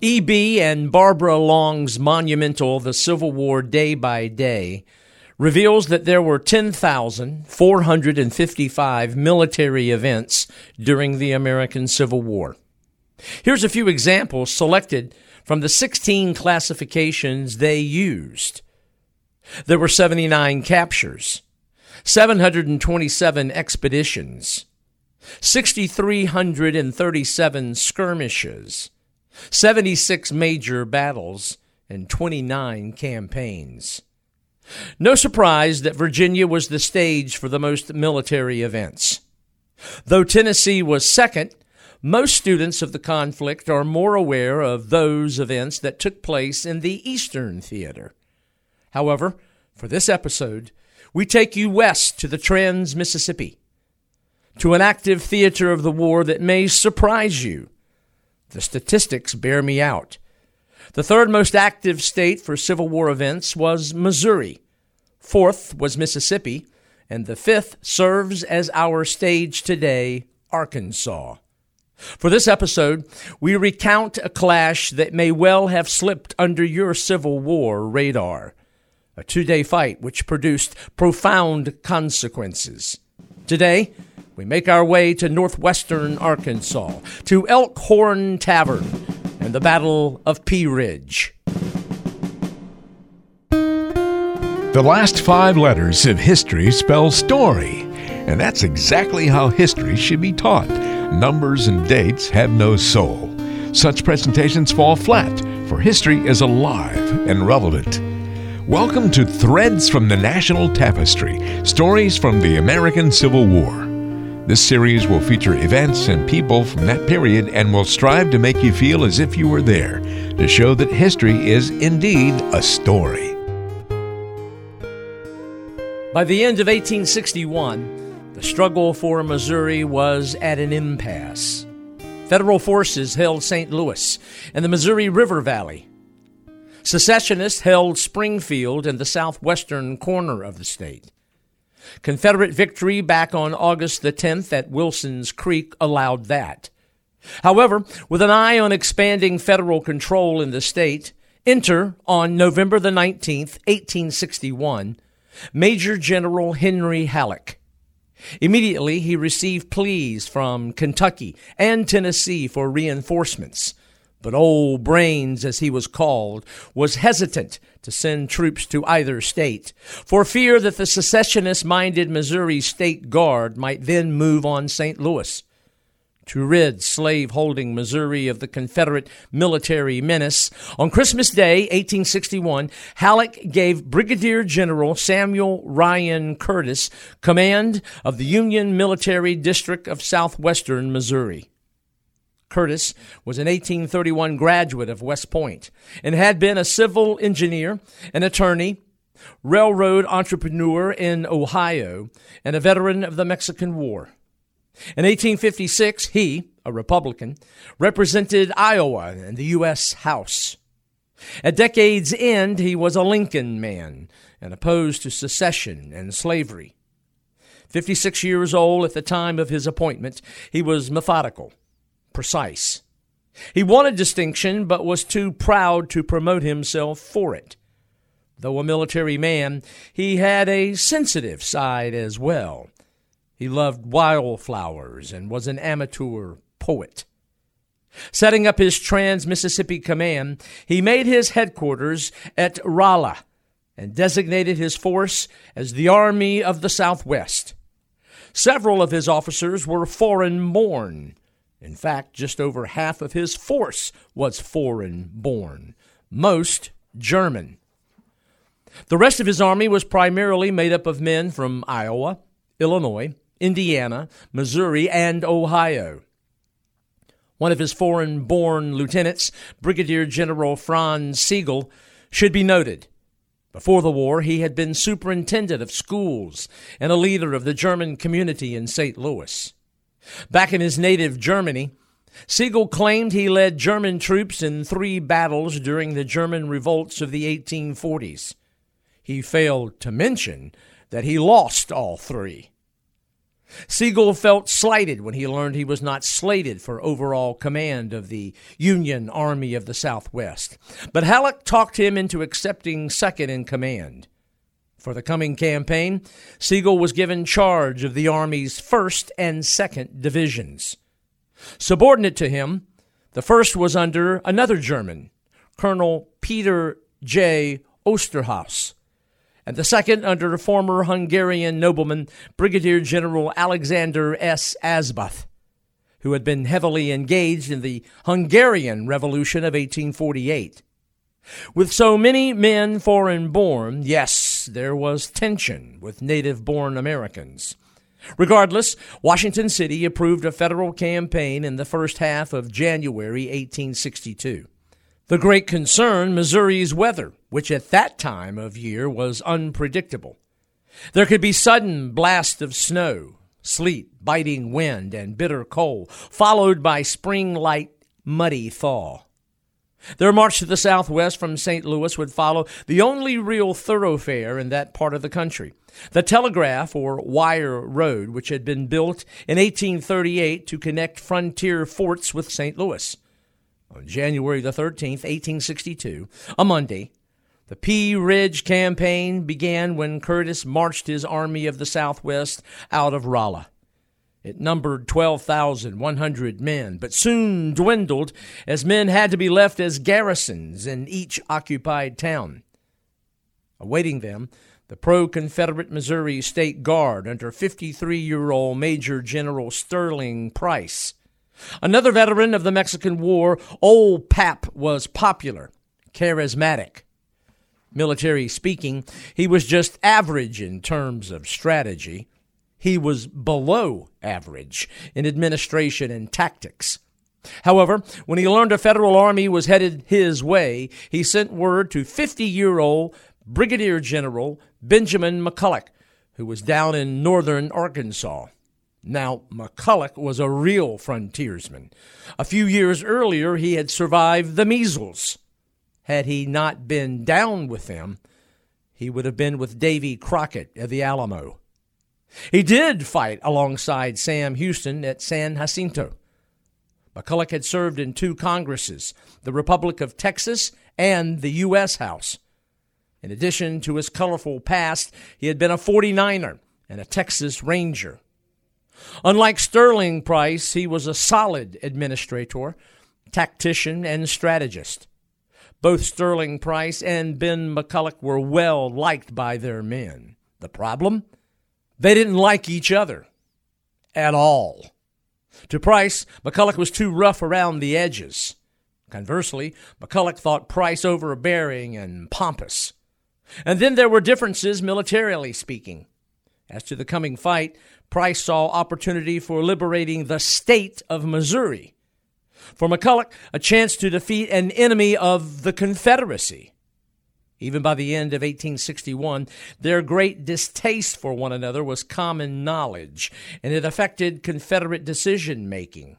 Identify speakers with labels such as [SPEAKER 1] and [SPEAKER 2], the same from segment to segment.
[SPEAKER 1] E.B. and Barbara Long's monumental The Civil War Day by Day reveals that there were 10,455 military events during the American Civil War. Here's a few examples selected from the 16 classifications they used. There were 79 captures, 727 expeditions, 6,337 skirmishes, 76 major battles, and 29 campaigns. No surprise that Virginia was the stage for the most military events. Though Tennessee was second, most students of the conflict are more aware of those events that took place in the Eastern Theater. However, for this episode, we take you west to the Trans Mississippi, to an active theater of the war that may surprise you the statistics bear me out. The third most active state for Civil War events was Missouri. Fourth was Mississippi. And the fifth serves as our stage today, Arkansas. For this episode, we recount a clash that may well have slipped under your Civil War radar. A two day fight which produced profound consequences. Today, we make our way to northwestern Arkansas, to Elkhorn Tavern and the Battle of Pea Ridge.
[SPEAKER 2] The last five letters of history spell story, and that's exactly how history should be taught. Numbers and dates have no soul. Such presentations fall flat, for history is alive and relevant. Welcome to Threads from the National Tapestry Stories from the American Civil War. This series will feature events and people from that period and will strive to make you feel as if you were there, to show that history is indeed a story.
[SPEAKER 1] By the end of 1861, the struggle for Missouri was at an impasse. Federal forces held St. Louis and the Missouri River Valley. Secessionists held Springfield and the southwestern corner of the state. Confederate victory back on August the 10th at Wilson's Creek allowed that. However, with an eye on expanding federal control in the state, enter on November the 19th, 1861, Major General Henry Halleck. Immediately, he received pleas from Kentucky and Tennessee for reinforcements. But Old Brains, as he was called, was hesitant to send troops to either state for fear that the secessionist minded Missouri State Guard might then move on St. Louis. To rid slave holding Missouri of the Confederate military menace, on Christmas Day, 1861, Halleck gave Brigadier General Samuel Ryan Curtis command of the Union Military District of southwestern Missouri. Curtis was an 1831 graduate of West Point and had been a civil engineer, an attorney, railroad entrepreneur in Ohio, and a veteran of the Mexican War. In 1856, he, a Republican, represented Iowa in the U.S. House. At decade's end, he was a Lincoln man and opposed to secession and slavery. 56 years old at the time of his appointment, he was methodical precise. He wanted distinction, but was too proud to promote himself for it. Though a military man, he had a sensitive side as well. He loved wildflowers and was an amateur poet. Setting up his Trans Mississippi Command, he made his headquarters at Rolla and designated his force as the Army of the Southwest. Several of his officers were foreign born, in fact, just over half of his force was foreign born, most German. The rest of his army was primarily made up of men from Iowa, Illinois, Indiana, Missouri, and Ohio. One of his foreign born lieutenants, Brigadier General Franz Sigel, should be noted. Before the war, he had been superintendent of schools and a leader of the German community in St. Louis. Back in his native Germany, Sigel claimed he led German troops in three battles during the German revolts of the 1840s. He failed to mention that he lost all three. Sigel felt slighted when he learned he was not slated for overall command of the Union Army of the Southwest. But Halleck talked him into accepting second in command. For the coming campaign, Sigel was given charge of the Army's 1st and 2nd Divisions. Subordinate to him, the first was under another German, Colonel Peter J. Osterhaus, and the second under former Hungarian nobleman Brigadier General Alexander S. Asboth, who had been heavily engaged in the Hungarian Revolution of 1848. With so many men foreign born, yes, there was tension with native born Americans. Regardless, Washington City approved a federal campaign in the first half of January 1862. The great concern, Missouri's weather, which at that time of year was unpredictable. There could be sudden blasts of snow, sleet, biting wind, and bitter cold, followed by spring light, muddy thaw. Their march to the southwest from St. Louis would follow the only real thoroughfare in that part of the country, the Telegraph or Wire Road, which had been built in 1838 to connect frontier forts with St. Louis. On January the 13th, 1862, a Monday, the Pea Ridge campaign began when Curtis marched his Army of the Southwest out of Rolla. It numbered 12,100 men, but soon dwindled as men had to be left as garrisons in each occupied town. Awaiting them, the pro Confederate Missouri State Guard under 53 year old Major General Sterling Price Another veteran of the Mexican War, Old Pap was popular, charismatic. Military speaking, he was just average in terms of strategy. He was below average in administration and tactics. However, when he learned a federal army was headed his way, he sent word to 50 year old Brigadier General Benjamin McCulloch, who was down in northern Arkansas. Now, McCulloch was a real frontiersman. A few years earlier, he had survived the measles. Had he not been down with them, he would have been with Davy Crockett at the Alamo. He did fight alongside Sam Houston at San Jacinto. McCulloch had served in two Congresses, the Republic of Texas and the U.S. House. In addition to his colorful past, he had been a 49er and a Texas Ranger. Unlike Sterling Price, he was a solid administrator, tactician, and strategist. Both Sterling Price and Ben McCulloch were well liked by their men. The problem? They didn't like each other at all. To Price, McCulloch was too rough around the edges. Conversely, McCulloch thought Price overbearing and pompous. And then there were differences militarily speaking. As to the coming fight, Price saw opportunity for liberating the state of Missouri. For McCulloch, a chance to defeat an enemy of the Confederacy. Even by the end of 1861, their great distaste for one another was common knowledge, and it affected Confederate decision making.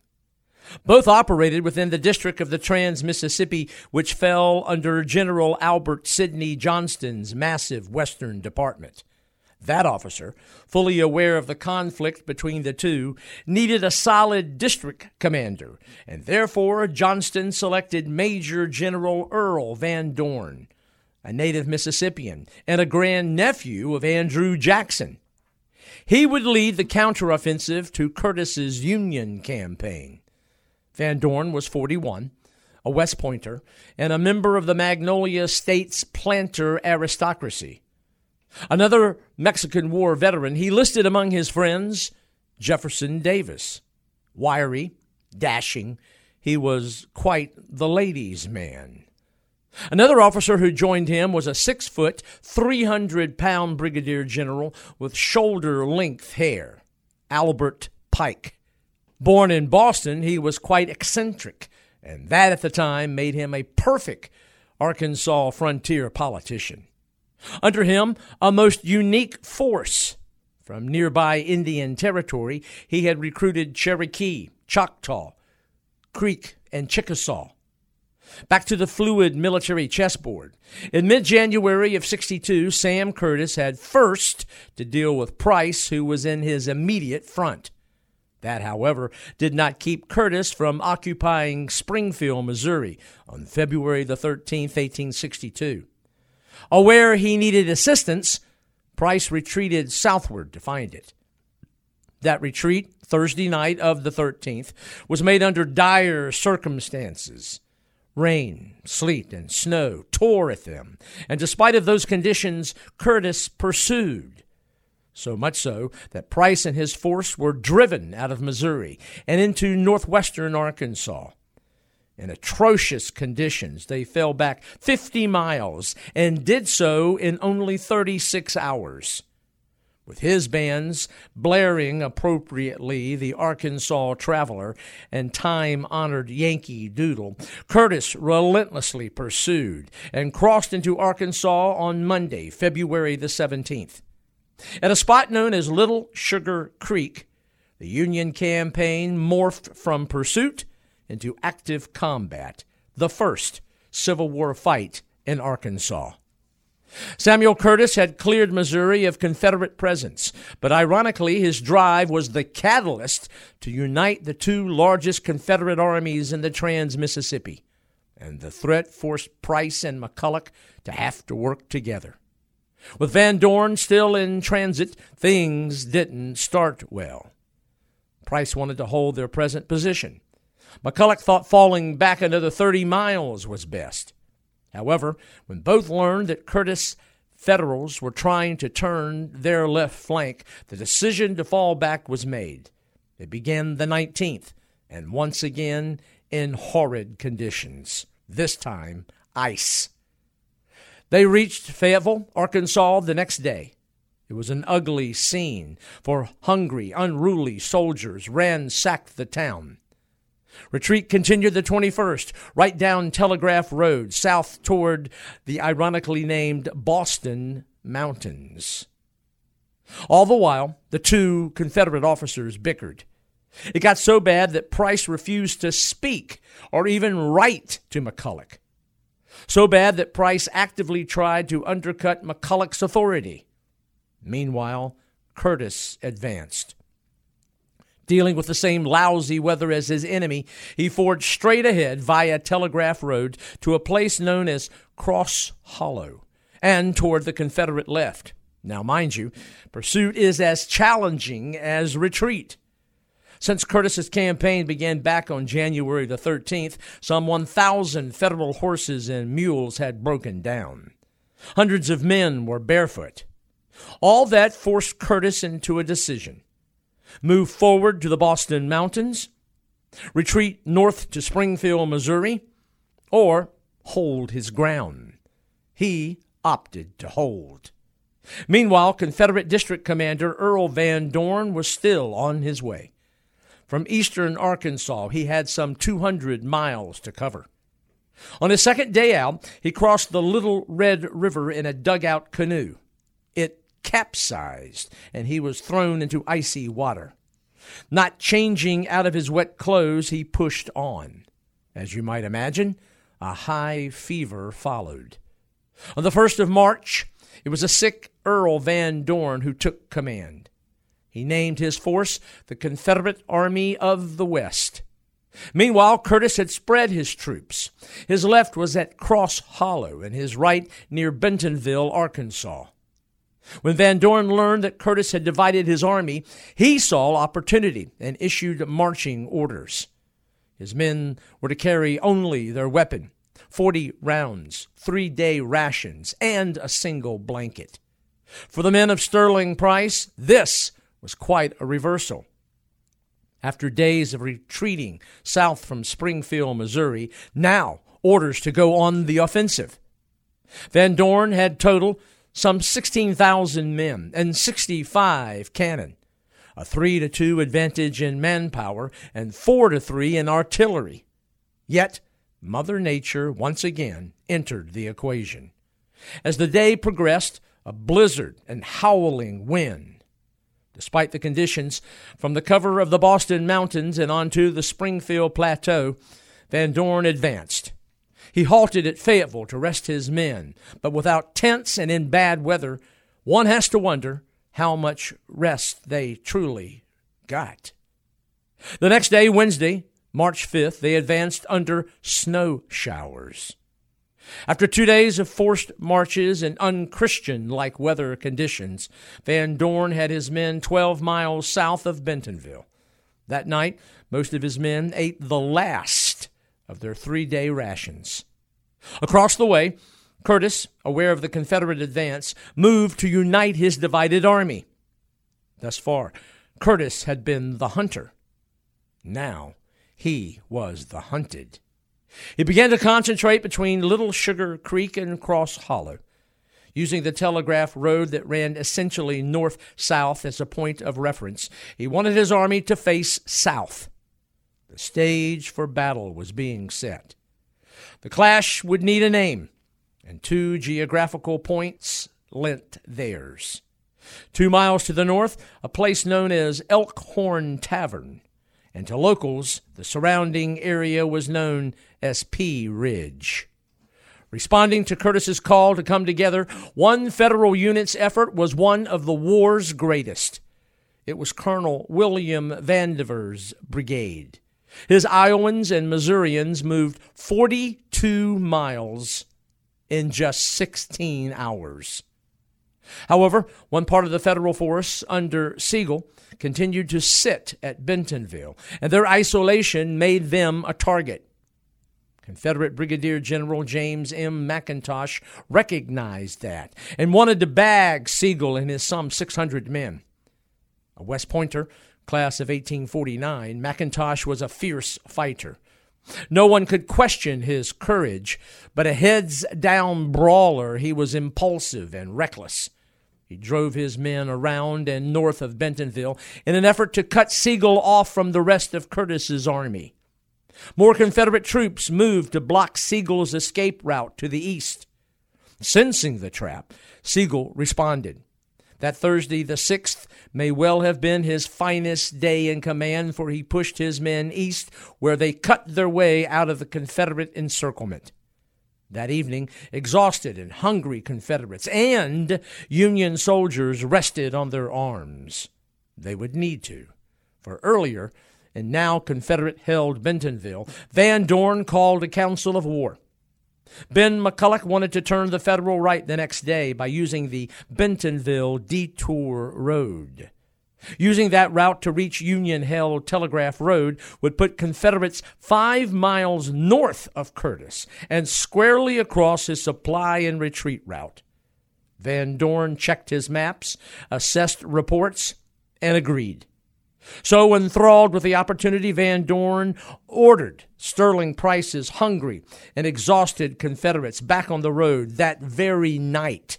[SPEAKER 1] Both operated within the district of the Trans Mississippi, which fell under General Albert Sidney Johnston's massive Western Department. That officer, fully aware of the conflict between the two, needed a solid district commander, and therefore Johnston selected Major General Earl Van Dorn, a native Mississippian and a grandnephew of Andrew Jackson. He would lead the counteroffensive to Curtis's Union campaign. Van Dorn was 41, a West Pointer, and a member of the Magnolia State's planter aristocracy. Another Mexican War veteran, he listed among his friends Jefferson Davis. Wiry, dashing, he was quite the ladies' man. Another officer who joined him was a six foot, 300 pound brigadier general with shoulder length hair, Albert Pike. Born in Boston, he was quite eccentric, and that at the time made him a perfect Arkansas frontier politician. Under him, a most unique force. From nearby Indian Territory, he had recruited Cherokee, Choctaw, Creek, and Chickasaw. Back to the fluid military chessboard. In mid January of 62, Sam Curtis had first to deal with Price, who was in his immediate front. That, however, did not keep Curtis from occupying Springfield, Missouri on February the 13th, 1862. Aware he needed assistance, Price retreated southward to find it. That retreat, Thursday night of the 13th, was made under dire circumstances. Rain, sleet, and snow tore at them, and despite of those conditions, Curtis pursued. So much so that Price and his force were driven out of Missouri and into northwestern Arkansas. In atrocious conditions, they fell back 50 miles and did so in only 36 hours with his bands blaring appropriately the Arkansas Traveler and time honored Yankee Doodle, Curtis relentlessly pursued and crossed into Arkansas on Monday, February the 17th. At a spot known as Little Sugar Creek, the Union campaign morphed from pursuit into active combat, the first Civil War fight in Arkansas. Samuel Curtis had cleared Missouri of Confederate presence, but ironically, his drive was the catalyst to unite the two largest Confederate armies in the Trans Mississippi, and the threat forced Price and McCulloch to have to work together. With Van Dorn still in transit, things didn't start well. Price wanted to hold their present position. McCulloch thought falling back another 30 miles was best. However, when both learned that Curtis Federals were trying to turn their left flank, the decision to fall back was made. They began the 19th, and once again in horrid conditions, this time ice. They reached Fayetteville, Arkansas the next day. It was an ugly scene, for hungry, unruly soldiers ransacked the town. Retreat continued the 21st, right down Telegraph Road, south toward the ironically named Boston Mountains. All the while, the two Confederate officers bickered. It got so bad that Price refused to speak or even write to McCulloch. So bad that Price actively tried to undercut McCulloch's authority. Meanwhile, Curtis advanced. Dealing with the same lousy weather as his enemy, he forged straight ahead via Telegraph Road to a place known as Cross Hollow and toward the Confederate left. Now, mind you, pursuit is as challenging as retreat. Since Curtis's campaign began back on January the 13th, some 1,000 Federal horses and mules had broken down. Hundreds of men were barefoot. All that forced Curtis into a decision move forward to the Boston Mountains, retreat north to Springfield, Missouri, or hold his ground. He opted to hold. Meanwhile, Confederate District Commander Earl Van Dorn was still on his way. From eastern Arkansas, he had some 200 miles to cover. On his second day out, he crossed the Little Red River in a dugout canoe. It capsized and he was thrown into icy water. Not changing out of his wet clothes, he pushed on. As you might imagine, a high fever followed. On the 1st of March, it was a sick Earl Van Dorn who took command. He named his force the Confederate Army of the West. Meanwhile, Curtis had spread his troops. His left was at Cross Hollow, and his right near Bentonville, Arkansas. When Van Dorn learned that Curtis had divided his army, he saw opportunity and issued marching orders. His men were to carry only their weapon 40 rounds, three day rations, and a single blanket. For the men of Sterling Price, this was quite a reversal. After days of retreating south from Springfield, Missouri, now orders to go on the offensive. Van Dorn had total some 16,000 men and 65 cannon, a 3 to 2 advantage in manpower and 4 to 3 in artillery. Yet, Mother Nature once again entered the equation. As the day progressed, a blizzard and howling wind. Despite the conditions, from the cover of the Boston Mountains and onto the Springfield Plateau, Van Dorn advanced. He halted at Fayetteville to rest his men, but without tents and in bad weather, one has to wonder how much rest they truly got. The next day, Wednesday, March 5th, they advanced under snow showers. After two days of forced marches and unchristian like weather conditions, Van Dorn had his men 12 miles south of Bentonville. That night, most of his men ate the last of their three day rations. Across the way, Curtis, aware of the Confederate advance, moved to unite his divided army. Thus far, Curtis had been the hunter. Now he was the hunted. He began to concentrate between Little Sugar Creek and Cross Hollow, using the telegraph road that ran essentially north south as a point of reference. He wanted his army to face south. Stage for battle was being set. The clash would need a name, and two geographical points lent theirs. Two miles to the north, a place known as Elkhorn Tavern, and to locals, the surrounding area was known as Pea Ridge. Responding to Curtis's call to come together, one federal unit's effort was one of the war's greatest. It was Colonel William Vandever's brigade. His Iowans and Missourians moved 42 miles in just 16 hours. However, one part of the federal force under Sigel continued to sit at Bentonville, and their isolation made them a target. Confederate Brigadier General James M. McIntosh recognized that and wanted to bag Sigel and his some 600 men. A West Pointer, class of 1849, McIntosh was a fierce fighter. No one could question his courage, but a heads down brawler, he was impulsive and reckless. He drove his men around and north of Bentonville in an effort to cut Sigel off from the rest of Curtis's army. More Confederate troops moved to block Sigel's escape route to the east. Sensing the trap, Sigel responded. That Thursday, the 6th, may well have been his finest day in command, for he pushed his men east, where they cut their way out of the Confederate encirclement. That evening, exhausted and hungry Confederates and Union soldiers rested on their arms. They would need to, for earlier and now Confederate held Bentonville, Van Dorn called a council of war. Ben McCulloch wanted to turn the Federal right the next day by using the Bentonville Detour Road. Using that route to reach Union Hill Telegraph Road would put Confederates five miles north of Curtis and squarely across his supply and retreat route. Van Dorn checked his maps, assessed reports, and agreed. So, enthralled with the opportunity, Van Dorn ordered Sterling Price's hungry and exhausted Confederates back on the road that very night.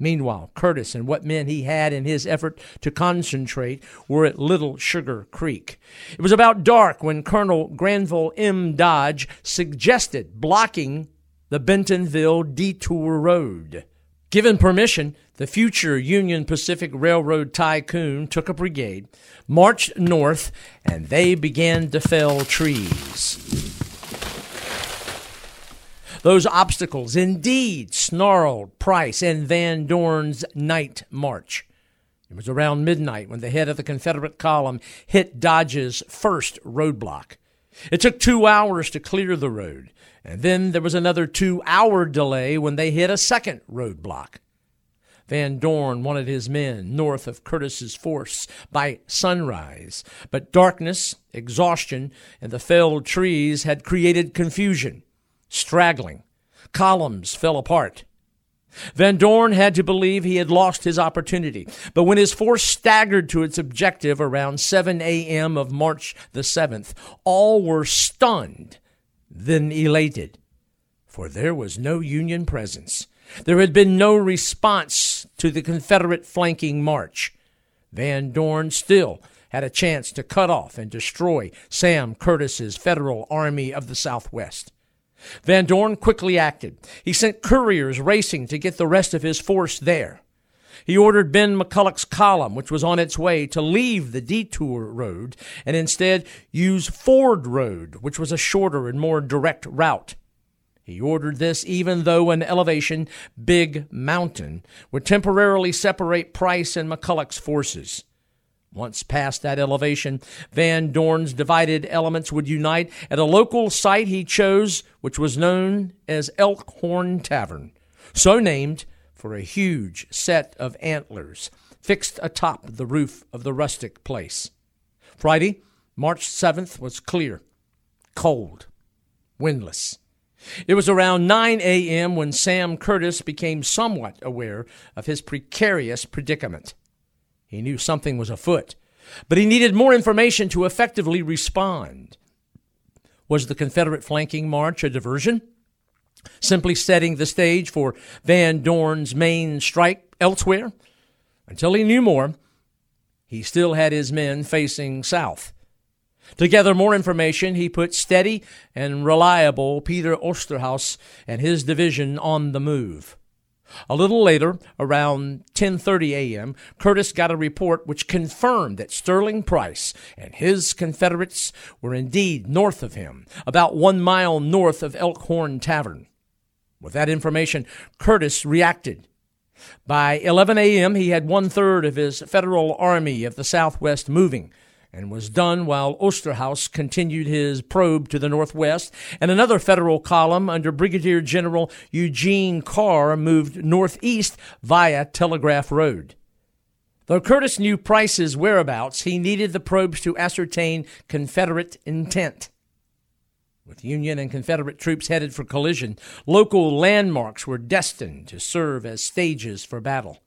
[SPEAKER 1] Meanwhile, Curtis and what men he had in his effort to concentrate were at Little Sugar Creek. It was about dark when Colonel Granville M. Dodge suggested blocking the Bentonville Detour Road. Given permission, the future Union Pacific Railroad tycoon took a brigade, marched north, and they began to fell trees. Those obstacles indeed snarled Price and Van Dorn's night march. It was around midnight when the head of the Confederate column hit Dodge's first roadblock. It took two hours to clear the road, and then there was another two hour delay when they hit a second roadblock. Van Dorn wanted his men north of Curtis's force by sunrise, but darkness, exhaustion, and the felled trees had created confusion, straggling. Columns fell apart. Van Dorn had to believe he had lost his opportunity. But when his force staggered to its objective around 7 a.m. of March the 7th, all were stunned, then elated. For there was no Union presence. There had been no response to the Confederate flanking march. Van Dorn still had a chance to cut off and destroy Sam Curtis's Federal Army of the Southwest. Van Dorn quickly acted. He sent couriers racing to get the rest of his force there. He ordered Ben McCulloch's column, which was on its way, to leave the detour road and instead use Ford Road, which was a shorter and more direct route. He ordered this even though an elevation, Big Mountain, would temporarily separate Price and McCulloch's forces. Once past that elevation, Van Dorn's divided elements would unite at a local site he chose, which was known as Elkhorn Tavern, so named for a huge set of antlers fixed atop the roof of the rustic place. Friday, March 7th, was clear, cold, windless. It was around 9 a.m. when Sam Curtis became somewhat aware of his precarious predicament. He knew something was afoot, but he needed more information to effectively respond. Was the Confederate flanking march a diversion? Simply setting the stage for Van Dorn's main strike elsewhere? Until he knew more, he still had his men facing south. To gather more information, he put steady and reliable Peter Osterhaus and his division on the move. A little later, around 10:30 a.m., Curtis got a report which confirmed that Sterling Price and his Confederates were indeed north of him, about 1 mile north of Elkhorn Tavern. With that information, Curtis reacted. By 11 a.m., he had one third of his Federal Army of the Southwest moving and was done while Osterhaus continued his probe to the northwest, and another federal column under Brigadier General Eugene Carr moved northeast via Telegraph Road. Though Curtis knew Price's whereabouts, he needed the probes to ascertain Confederate intent. With Union and Confederate troops headed for collision, local landmarks were destined to serve as stages for battle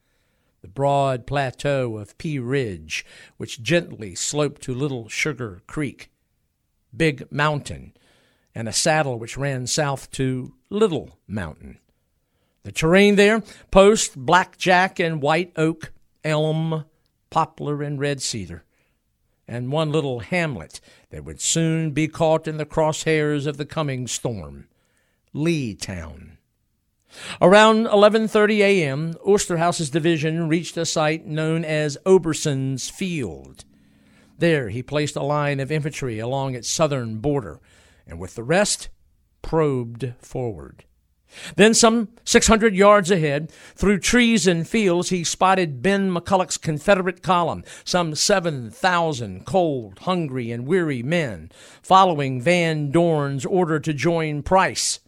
[SPEAKER 1] the broad plateau of Pea Ridge, which gently sloped to Little Sugar Creek, Big Mountain, and a saddle which ran south to Little Mountain. The terrain there post blackjack and white oak, elm, poplar, and red cedar, and one little hamlet that would soon be caught in the crosshairs of the coming storm, Leetown. Around 11:30 a.m., Osterhaus's division reached a site known as Oberson's Field. There, he placed a line of infantry along its southern border, and with the rest, probed forward. Then, some 600 yards ahead, through trees and fields, he spotted Ben McCulloch's Confederate column, some 7,000 cold, hungry, and weary men, following Van Dorn's order to join Price.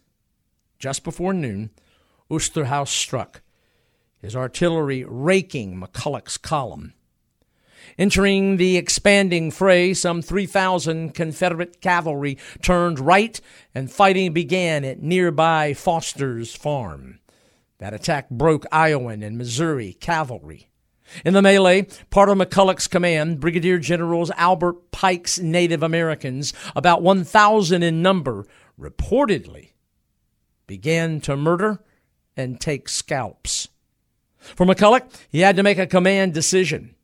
[SPEAKER 1] Just before noon, Osterhaus struck, his artillery raking McCulloch's column. Entering the expanding fray, some 3,000 Confederate cavalry turned right and fighting began at nearby Foster's farm. That attack broke Iowan and Missouri cavalry. In the melee, part of McCulloch's command, Brigadier Generals Albert Pike's Native Americans, about 1,000 in number, reportedly began to murder and take scalps. For McCulloch, he had to make a command decision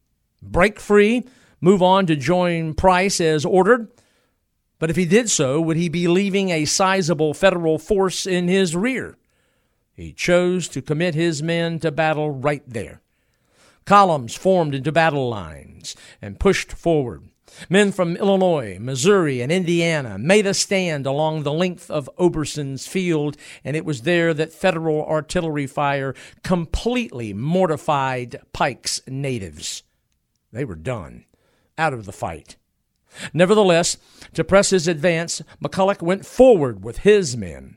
[SPEAKER 1] break free, move on to join Price as ordered. But if he did so, would he be leaving a sizable federal force in his rear? He chose to commit his men to battle right there. Columns formed into battle lines and pushed forward. Men from Illinois, Missouri, and Indiana made a stand along the length of Oberson's field, and it was there that federal artillery fire completely mortified Pike's natives. They were done, out of the fight. Nevertheless, to press his advance, McCulloch went forward with his men.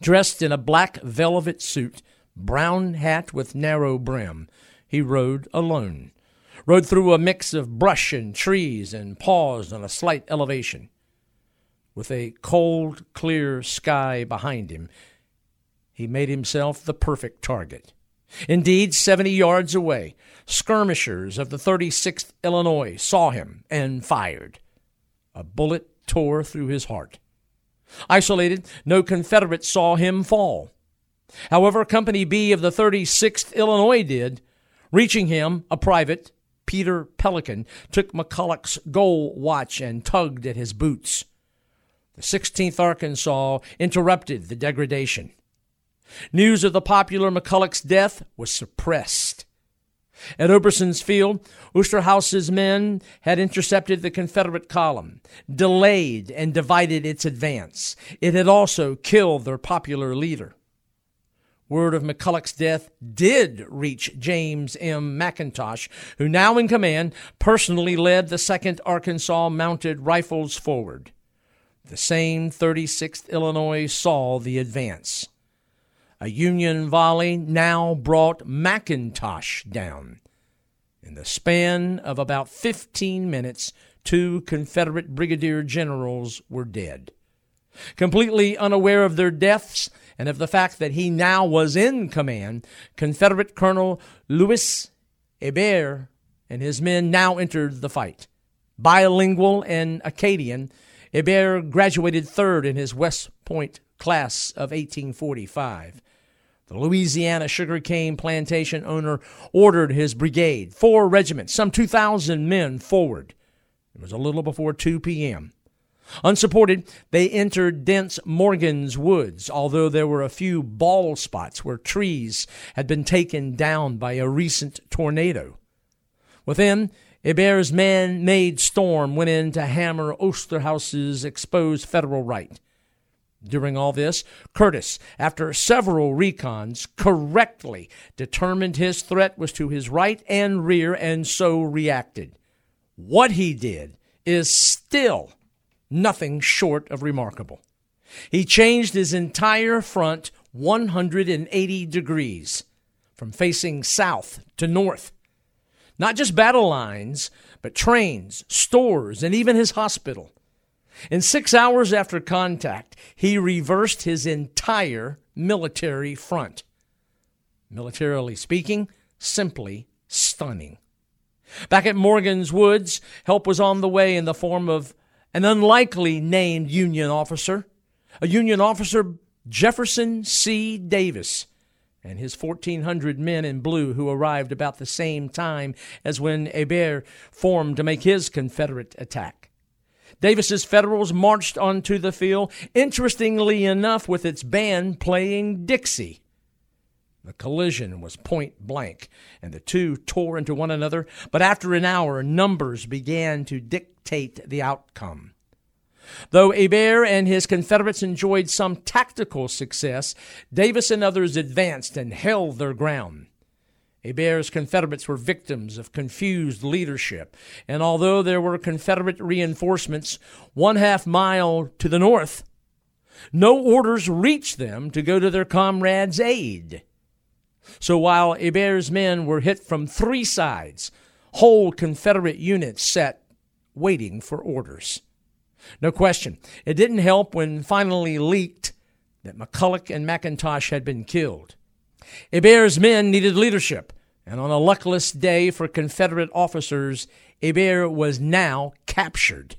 [SPEAKER 1] Dressed in a black velvet suit, brown hat with narrow brim, he rode alone rode through a mix of brush and trees, and paused on a slight elevation. With a cold, clear sky behind him, he made himself the perfect target. Indeed, 70 yards away, skirmishers of the 36th Illinois saw him and fired. A bullet tore through his heart. Isolated, no Confederate saw him fall. However, Company B of the 36th Illinois did, reaching him, a private, Peter Pelican took McCulloch's goal watch and tugged at his boots. The 16th Arkansas interrupted the degradation. News of the popular McCulloch's death was suppressed. At Oberson's Field, Osterhaus's men had intercepted the Confederate column, delayed and divided its advance. It had also killed their popular leader. Word of McCulloch's death did reach James M. McIntosh, who now in command personally led the 2nd Arkansas Mounted Rifles forward. The same 36th Illinois saw the advance. A Union volley now brought McIntosh down. In the span of about 15 minutes, two Confederate brigadier generals were dead. Completely unaware of their deaths, and of the fact that he now was in command, Confederate Colonel Louis Hebert and his men now entered the fight. Bilingual and Acadian, Hebert graduated third in his West Point class of 1845. The Louisiana sugarcane plantation owner ordered his brigade, four regiments, some 2,000 men forward. It was a little before 2 p.m. Unsupported, they entered dense Morgan's woods, although there were a few bald spots where trees had been taken down by a recent tornado. Within, Hebert's man made storm went in to hammer Osterhaus's exposed federal right. During all this, Curtis, after several recons, correctly determined his threat was to his right and rear and so reacted. What he did is still nothing short of remarkable. He changed his entire front 180 degrees from facing south to north. Not just battle lines, but trains, stores, and even his hospital. In six hours after contact, he reversed his entire military front. Militarily speaking, simply stunning. Back at Morgan's Woods, help was on the way in the form of an unlikely named Union officer, a Union officer, Jefferson C. Davis, and his 1,400 men in blue who arrived about the same time as when Hebert formed to make his Confederate attack. Davis's Federals marched onto the field, interestingly enough, with its band playing Dixie. The collision was point blank, and the two tore into one another, but after an hour, numbers began to dictate the outcome. Though Hebert and his Confederates enjoyed some tactical success, Davis and others advanced and held their ground. Hebert's Confederates were victims of confused leadership, and although there were Confederate reinforcements one half mile to the north, no orders reached them to go to their comrades' aid. So while Hebert's men were hit from three sides, whole Confederate units sat waiting for orders. No question, it didn't help when finally leaked that McCulloch and McIntosh had been killed. Hebert's men needed leadership, and on a luckless day for Confederate officers, Hebert was now captured.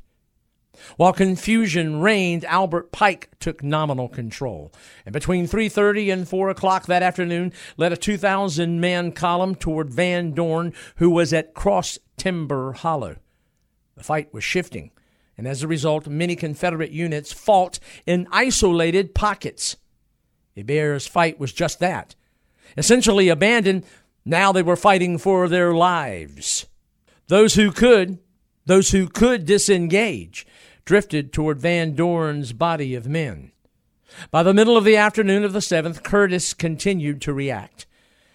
[SPEAKER 1] While confusion reigned, Albert Pike took nominal control, and between 3:30 and 4 o'clock that afternoon, led a 2,000-man column toward Van Dorn, who was at Cross Timber Hollow. The fight was shifting, and as a result, many Confederate units fought in isolated pockets. Hebert's fight was just that. Essentially abandoned, now they were fighting for their lives. Those who could, those who could disengage, drifted toward Van Dorn's body of men. By the middle of the afternoon of the 7th, Curtis continued to react.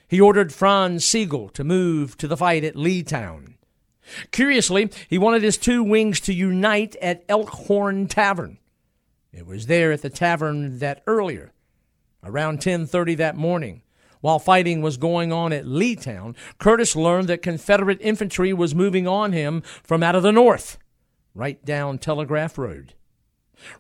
[SPEAKER 1] He ordered Franz Sigel to move to the fight at Leetown. Curiously, he wanted his two wings to unite at Elkhorn Tavern. It was there at the tavern that earlier, around 10:30 that morning, while fighting was going on at Leetown, Curtis learned that Confederate infantry was moving on him from out of the north right down Telegraph Road.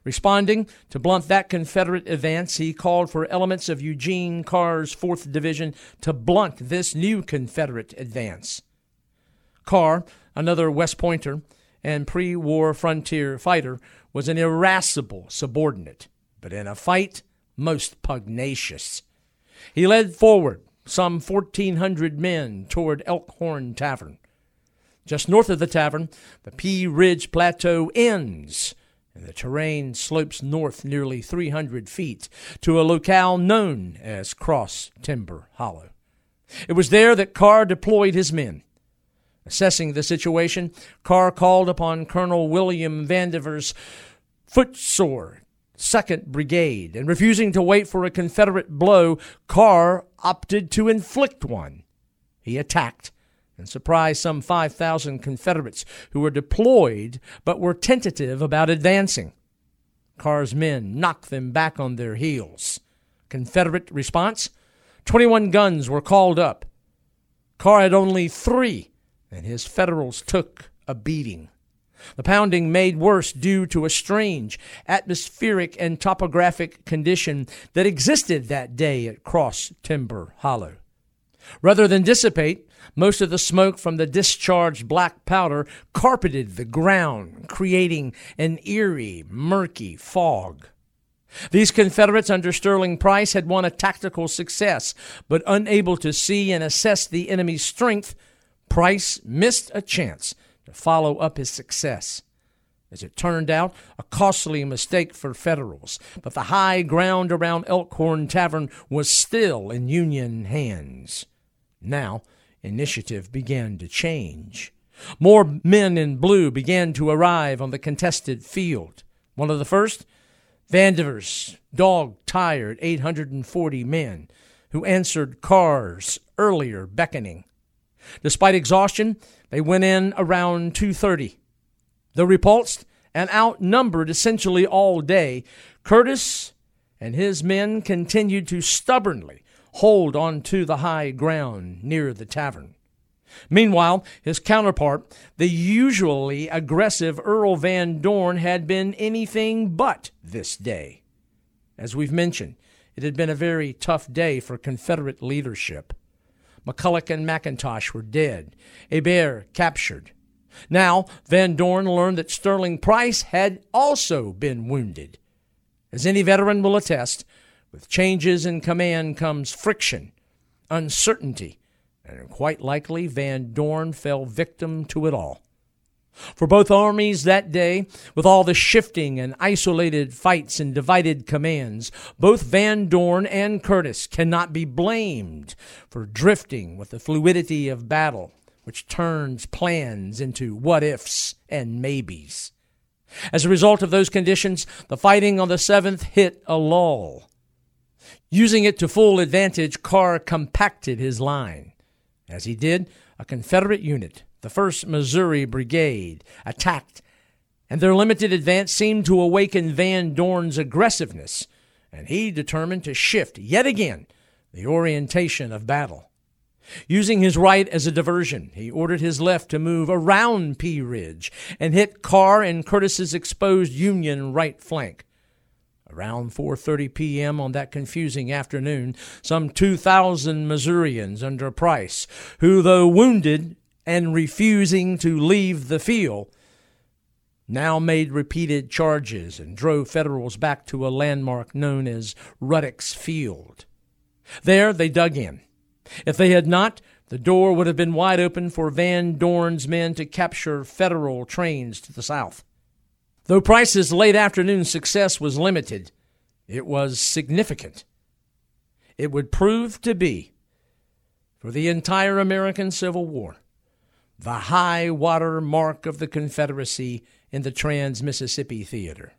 [SPEAKER 1] Responding to blunt that Confederate advance, he called for elements of Eugene Carr's 4th Division to blunt this new Confederate advance. Carr, another West Pointer and pre war frontier fighter, was an irascible subordinate, but in a fight, most pugnacious. He led forward some 1,400 men toward Elkhorn Tavern. Just north of the tavern, the Pea Ridge Plateau ends, and the terrain slopes north nearly 300 feet to a locale known as Cross Timber Hollow. It was there that Carr deployed his men. Assessing the situation, Carr called upon Colonel William Vandever's footsore Second Brigade, and refusing to wait for a Confederate blow, Carr opted to inflict one. He attacked and surprised some 5,000 Confederates who were deployed but were tentative about advancing. Carr's men knocked them back on their heels. Confederate response 21 guns were called up. Carr had only three, and his Federals took a beating. The pounding made worse due to a strange atmospheric and topographic condition that existed that day at Cross Timber Hollow. Rather than dissipate, most of the smoke from the discharged black powder carpeted the ground, creating an eerie, murky fog. These Confederates under Sterling Price had won a tactical success, but unable to see and assess the enemy's strength, Price missed a chance to follow up his success. As it turned out, a costly mistake for Federals, but the high ground around Elkhorn Tavern was still in Union hands. Now, initiative began to change. More men in blue began to arrive on the contested field. One of the first, Vandever's dog tired 840 men who answered Carr's earlier beckoning. Despite exhaustion, they went in around 2:30. Though repulsed and outnumbered essentially all day, Curtis and his men continued to stubbornly hold on to the high ground near the tavern. Meanwhile, his counterpart, the usually aggressive Earl Van Dorn, had been anything but this day. As we've mentioned, it had been a very tough day for Confederate leadership. McCulloch and McIntosh were dead, Hebert captured. Now, Van Dorn learned that Sterling Price had also been wounded. As any veteran will attest, with changes in command comes friction, uncertainty, and quite likely Van Dorn fell victim to it all. For both armies that day, with all the shifting and isolated fights and divided commands, both Van Dorn and Curtis cannot be blamed for drifting with the fluidity of battle, which turns plans into what ifs and maybes. As a result of those conditions, the fighting on the 7th hit a lull. Using it to full advantage, Carr compacted his line. As he did, a Confederate unit, the 1st Missouri Brigade, attacked, and their limited advance seemed to awaken Van Dorn's aggressiveness, and he determined to shift yet again the orientation of battle. Using his right as a diversion, he ordered his left to move around Pea Ridge and hit Carr and Curtis's exposed Union right flank. Around 4:30 p.m. on that confusing afternoon, some 2,000 Missourians under Price, who though wounded and refusing to leave the field, now made repeated charges and drove Federals back to a landmark known as Ruddick's Field. There they dug in. If they had not, the door would have been wide open for Van Dorn's men to capture Federal trains to the south. Though Price's late afternoon success was limited, it was significant. It would prove to be, for the entire American Civil War, the high water mark of the Confederacy in the Trans Mississippi Theater.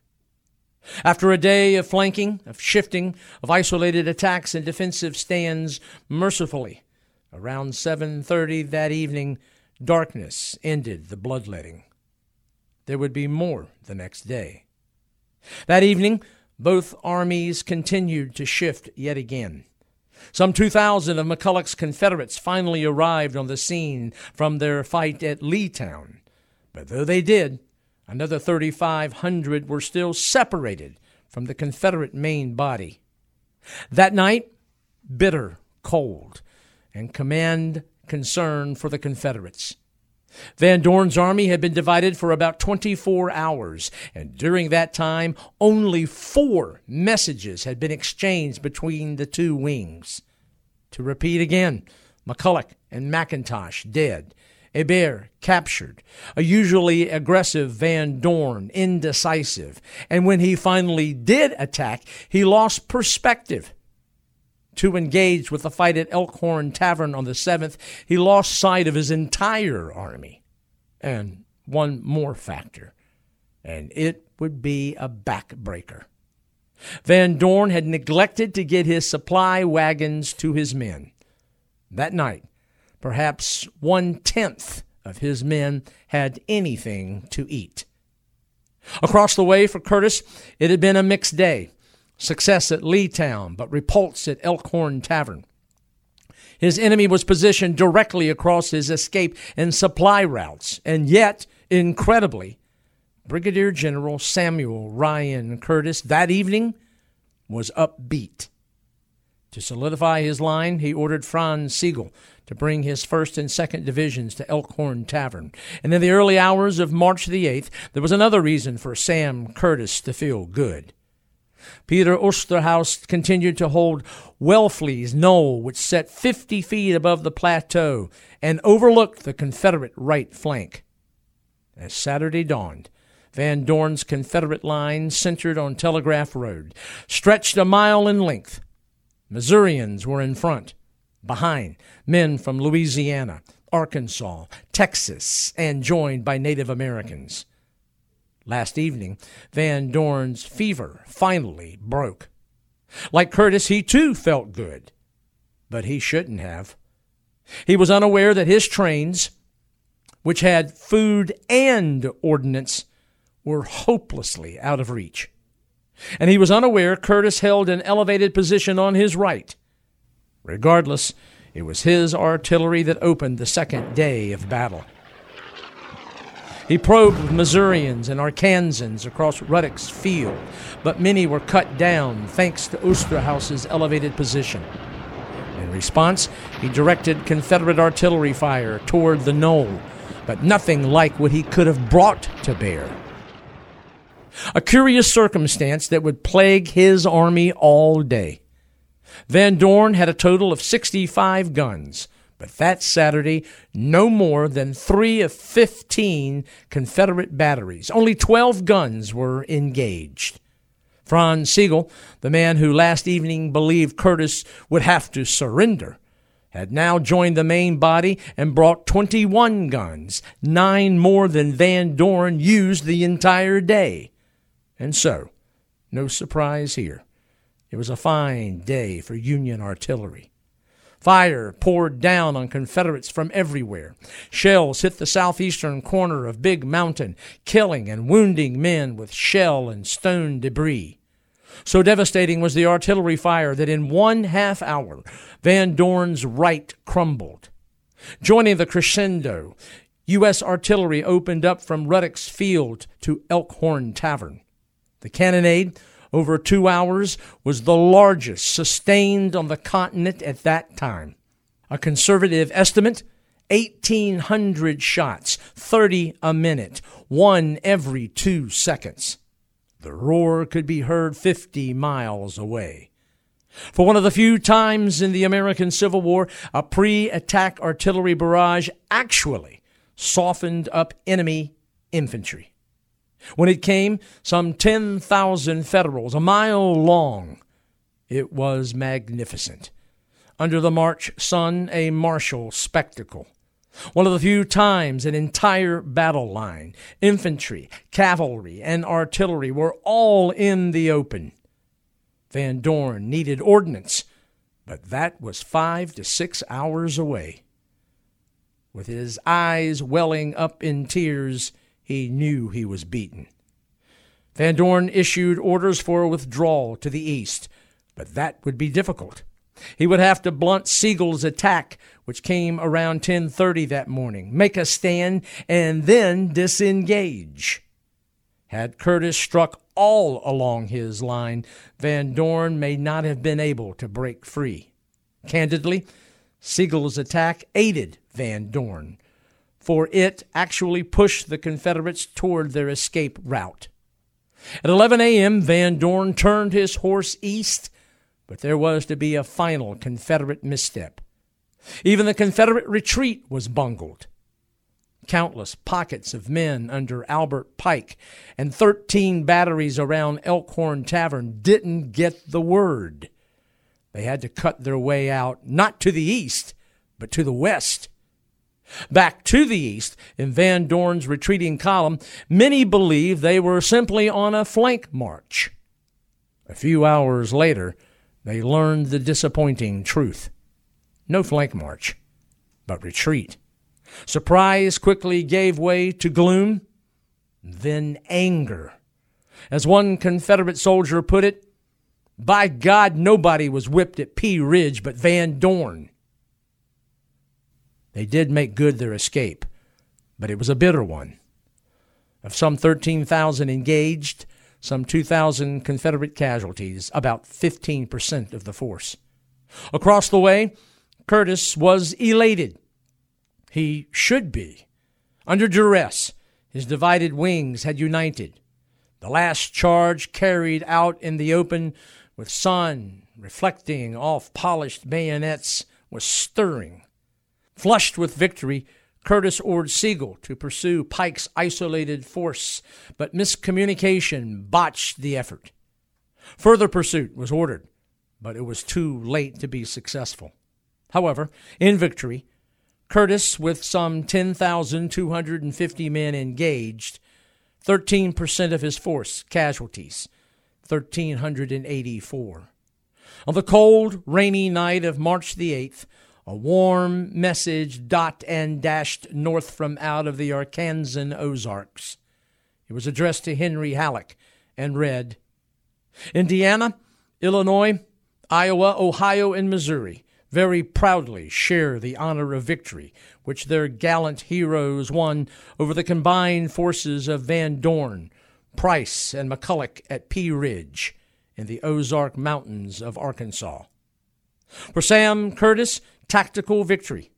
[SPEAKER 1] After a day of flanking, of shifting, of isolated attacks and defensive stands, mercifully, around 7:30 that evening, darkness ended the bloodletting. There would be more the next day. That evening, both armies continued to shift yet again. Some 2,000 of McCulloch's Confederates finally arrived on the scene from their fight at Leetown. But though they did, another 3,500 were still separated from the Confederate main body. That night, bitter, cold, and command concern for the Confederates. Van Dorn's army had been divided for about 24 hours, and during that time, only four messages had been exchanged between the two wings. To repeat again, McCulloch and McIntosh dead, Hebert captured, a usually aggressive Van Dorn indecisive, and when he finally did attack, he lost perspective. Too engaged with the fight at Elkhorn Tavern on the 7th, he lost sight of his entire army. And one more factor, and it would be a backbreaker. Van Dorn had neglected to get his supply wagons to his men. That night, perhaps one tenth of his men had anything to eat. Across the way for Curtis, it had been a mixed day. Success at Leetown, but repulse at Elkhorn Tavern. His enemy was positioned directly across his escape and supply routes, and yet, incredibly, Brigadier General Samuel Ryan Curtis that evening was upbeat. To solidify his line, he ordered Franz Sigel to bring his 1st and 2nd Divisions to Elkhorn Tavern. And in the early hours of March the 8th, there was another reason for Sam Curtis to feel good. Peter Osterhaus continued to hold Welfley's Knoll, which sat 50 feet above the plateau and overlooked the Confederate right flank. As Saturday dawned, Van Dorn's Confederate line, centered on Telegraph Road, stretched a mile in length. Missourians were in front. Behind, men from Louisiana, Arkansas, Texas, and joined by Native Americans. Last evening, Van Dorn's fever finally broke. Like Curtis, he too felt good, but he shouldn't have. He was unaware that his trains, which had food and ordnance, were hopelessly out of reach. And he was unaware Curtis held an elevated position on his right. Regardless, it was his artillery that opened the second day of battle. He probed with Missourians and Arkansans across Ruddick's field, but many were cut down thanks to Osterhaus's elevated position. In response, he directed Confederate artillery fire toward the knoll, but nothing like what he could have brought to bear. A curious circumstance that would plague his army all day. Van Dorn had a total of 65 guns, but that Saturday, no more than three of 15 Confederate batteries. Only 12 guns were engaged. Franz Sigel, the man who last evening believed Curtis would have to surrender, had now joined the main body and brought 21 guns, nine more than Van Dorn used the entire day. And so, no surprise here. It was a fine day for Union artillery. Fire poured down on Confederates from everywhere. Shells hit the southeastern corner of Big Mountain, killing and wounding men with shell and stone debris. So devastating was the artillery fire that in one half hour, Van Dorn's right crumbled. Joining the crescendo, U.S. artillery opened up from Ruddick's Field to Elkhorn Tavern. The cannonade, over two hours, was the largest sustained on the continent at that time. A conservative estimate 1,800 shots, 30 a minute, one every two seconds. The roar could be heard 50 miles away. For one of the few times in the American Civil War, a pre attack artillery barrage actually softened up enemy infantry. When it came, some 10,000 Federals, a mile long. It was magnificent. Under the March sun, a martial spectacle. One of the few times an entire battle line, infantry, cavalry, and artillery were all in the open. Van Dorn needed ordnance, but that was five to six hours away. With his eyes welling up in tears, he knew he was beaten. Van Dorn issued orders for a withdrawal to the east, but that would be difficult. He would have to blunt Sigel's attack, which came around 10:30 that morning, make a stand, and then disengage. Had Curtis struck all along his line, Van Dorn may not have been able to break free. Candidly, Sigel's attack aided Van Dorn, for it actually pushed the Confederates toward their escape route. At 11 a.m., Van Dorn turned his horse east, but there was to be a final Confederate misstep. Even the Confederate retreat was bungled. Countless pockets of men under Albert Pike and 13 batteries around Elkhorn Tavern didn't get the word. they had to cut their way out not to the east, but to the west. Back to the east, in Van Dorn's retreating column, many believed they were simply on a flank march. A few hours later, they learned the disappointing truth. No flank march, but retreat. Surprise quickly gave way to gloom, then anger. As one Confederate soldier put it, by God, nobody was whipped at Pea Ridge but Van Dorn. They did make good their escape, but it was a bitter one. Of some 13,000 engaged, some 2,000 Confederate casualties, about 15% of the force. Across the way, Curtis was elated. He should be. Under duress, his divided wings had united. The last charge carried out in the open with sun reflecting off polished bayonets was stirring. Flushed with victory, Curtis ordered Sigel to pursue Pike's isolated force, but miscommunication botched the effort. Further pursuit was ordered, but it was too late to be successful. However, in victory, Curtis, with some 10,250 men engaged, 13% of his force casualties, 1,384. On the cold, rainy night of March the 8th, a warm message dot and dashed north from out of the Arkansan Ozarks. It was addressed to Henry Halleck and read Indiana, Illinois, Iowa, Ohio, and Missouri very proudly share the honor of victory which their gallant heroes won over the combined forces of Van Dorn, Price, and McCulloch at Pea Ridge in the Ozark Mountains of Arkansas. For Sam Curtis, tactical victory.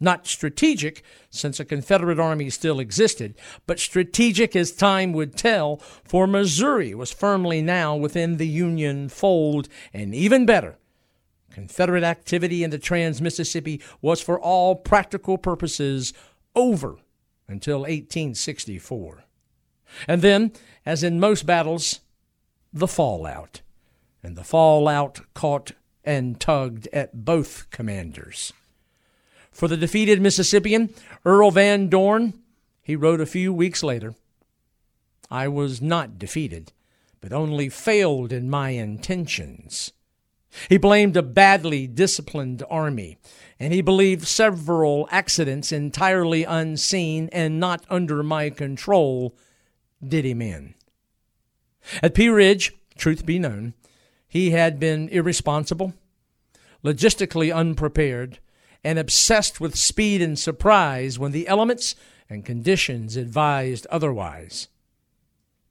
[SPEAKER 1] Not strategic, since a Confederate army still existed, but strategic as time would tell, for Missouri was firmly now within the Union fold, and even better, Confederate activity in the Trans Mississippi was for all practical purposes over until 1864. And then, as in most battles, the fallout. And the fallout caught and tugged at both commanders. For the defeated Mississippian, Earl Van Dorn, he wrote a few weeks later I was not defeated, but only failed in my intentions. He blamed a badly disciplined army, and he believed several accidents entirely unseen and not under my control did him in. At Pea Ridge, truth be known, he had been irresponsible, logistically unprepared, and obsessed with speed and surprise when the elements and conditions advised otherwise.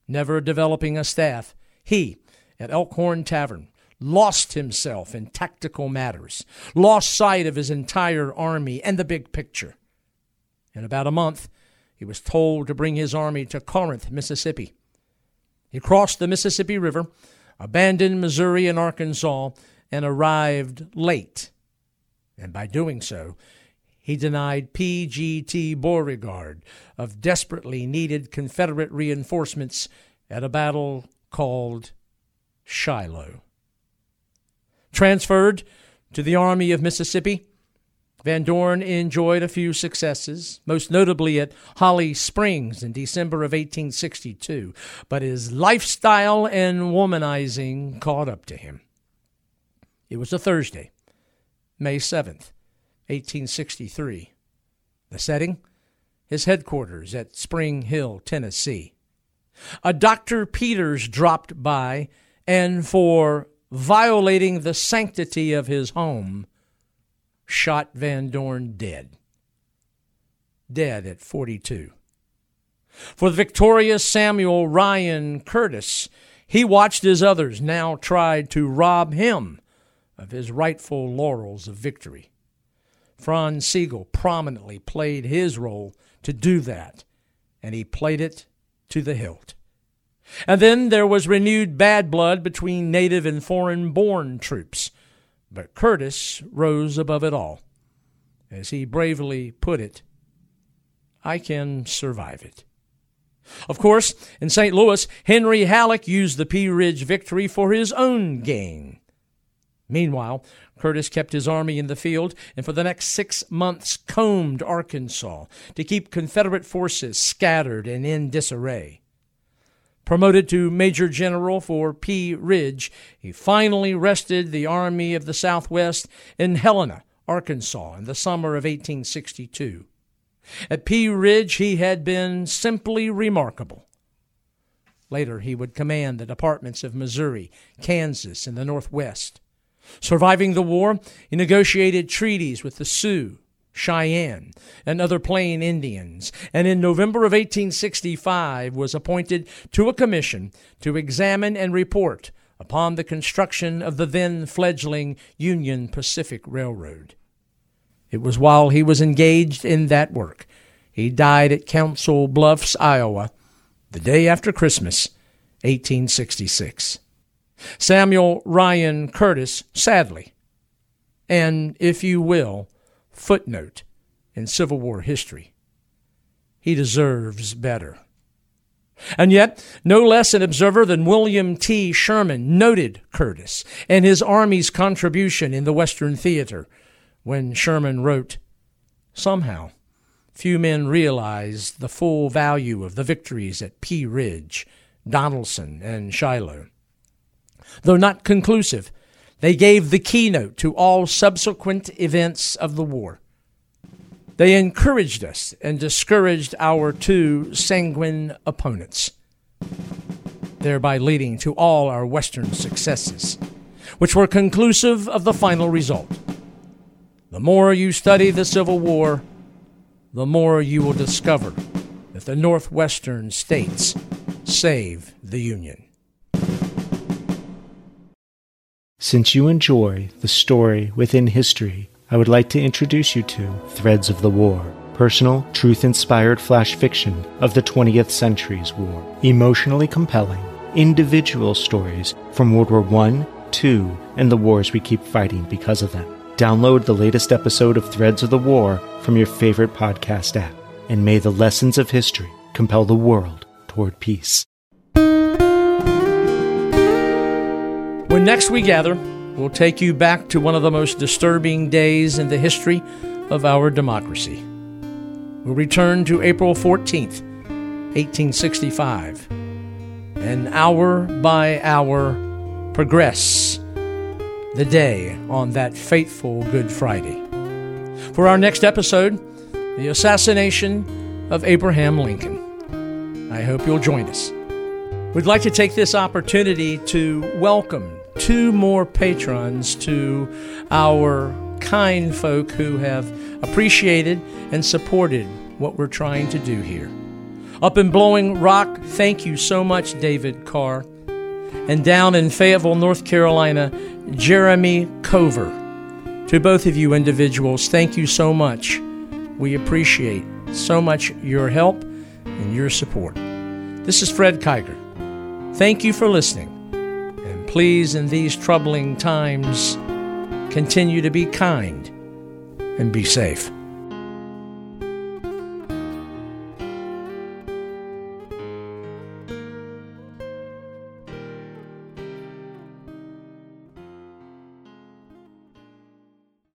[SPEAKER 1] Never developing a staff, he, at Elkhorn Tavern, lost himself in tactical matters, lost sight of his entire army and the big picture. In about a month, he was told to bring his army to Corinth, Mississippi. He crossed the Mississippi River, abandoned Missouri and Arkansas, and arrived late. And by doing so, he denied P.G.T. Beauregard of desperately needed Confederate reinforcements at a battle called Shiloh. Transferred to the Army of Mississippi, Van Dorn enjoyed a few successes, most notably at Holly Springs in December of 1862, but his lifestyle and womanizing caught up to him. It was a Thursday, May 7th, 1863. The setting? His headquarters at Spring Hill, Tennessee. A Dr. Peters dropped by, and for violating the sanctity of his home, shot Van Dorn dead. Dead at 42. For the victorious Samuel Ryan Curtis, he watched as others now tried to rob him of his rightful laurels of victory. Franz Sigel prominently played his role to do that, and he played it to the hilt. And then there was renewed bad blood between native and foreign born troops. But Curtis rose above it all. As he bravely put it, I can survive it. Of course, in St. Louis, Henry Halleck used the Pea Ridge victory for his own gain. Meanwhile, Curtis kept his army in the field and for the next six months combed Arkansas to keep Confederate forces scattered and in disarray. Promoted to Major General for Pea Ridge, he finally rested the Army of the Southwest in Helena, Arkansas, in the summer of 1862. At Pea Ridge, he had been simply remarkable. Later, he would command the departments of Missouri, Kansas, and the Northwest. Surviving the war, he negotiated treaties with the Sioux, Cheyenne, and other Plain Indians, and in November of 1865 was appointed to a commission to examine and report upon the construction of the then fledgling Union Pacific Railroad. It was while he was engaged in that work he died at Council Bluffs, Iowa, the day after Christmas, 1866. Samuel Ryan Curtis, sadly, and, if you will, footnote in Civil War history. He deserves better. And yet, no less an observer than William T. Sherman noted Curtis and his Army's contribution in the Western theater when Sherman wrote, Somehow, few men realize the full value of the victories at Pea Ridge, Donelson, and Shiloh. Though not conclusive, they gave the keynote to all subsequent events of the war. They encouraged us and discouraged our too sanguine opponents, thereby leading to all our Western successes, which were conclusive of the final result. The more you study the Civil War, the more you will discover that the Northwestern states save the Union.
[SPEAKER 3] Since you enjoy the story within history, I would like to introduce you to Threads of the War, personal, truth inspired flash fiction of the 20th century's war. Emotionally compelling, individual stories from World War I, II, and the wars we keep fighting because of them. Download the latest episode of Threads of the War from your favorite podcast app, and may the lessons of history compel the world toward peace.
[SPEAKER 1] When next we gather, we'll take you back to one of the most disturbing days in the history of our democracy. We'll return to April 14th, 1865, and hour by hour progress the day on that fateful Good Friday. For our next episode, the assassination of Abraham Lincoln. I hope you'll join us. We'd like to take this opportunity to welcome two more patrons to our kind folk who have appreciated and supported what we're trying to do here. Up in Blowing Rock, thank you so much, David Carr. And down in Fayetteville, North Carolina, Jeremy Cover. To both of you individuals, thank you so much. We appreciate so much your help and your support. This is Fred Kiger. Thank you for listening. Please, in these troubling times, continue to be kind and be safe.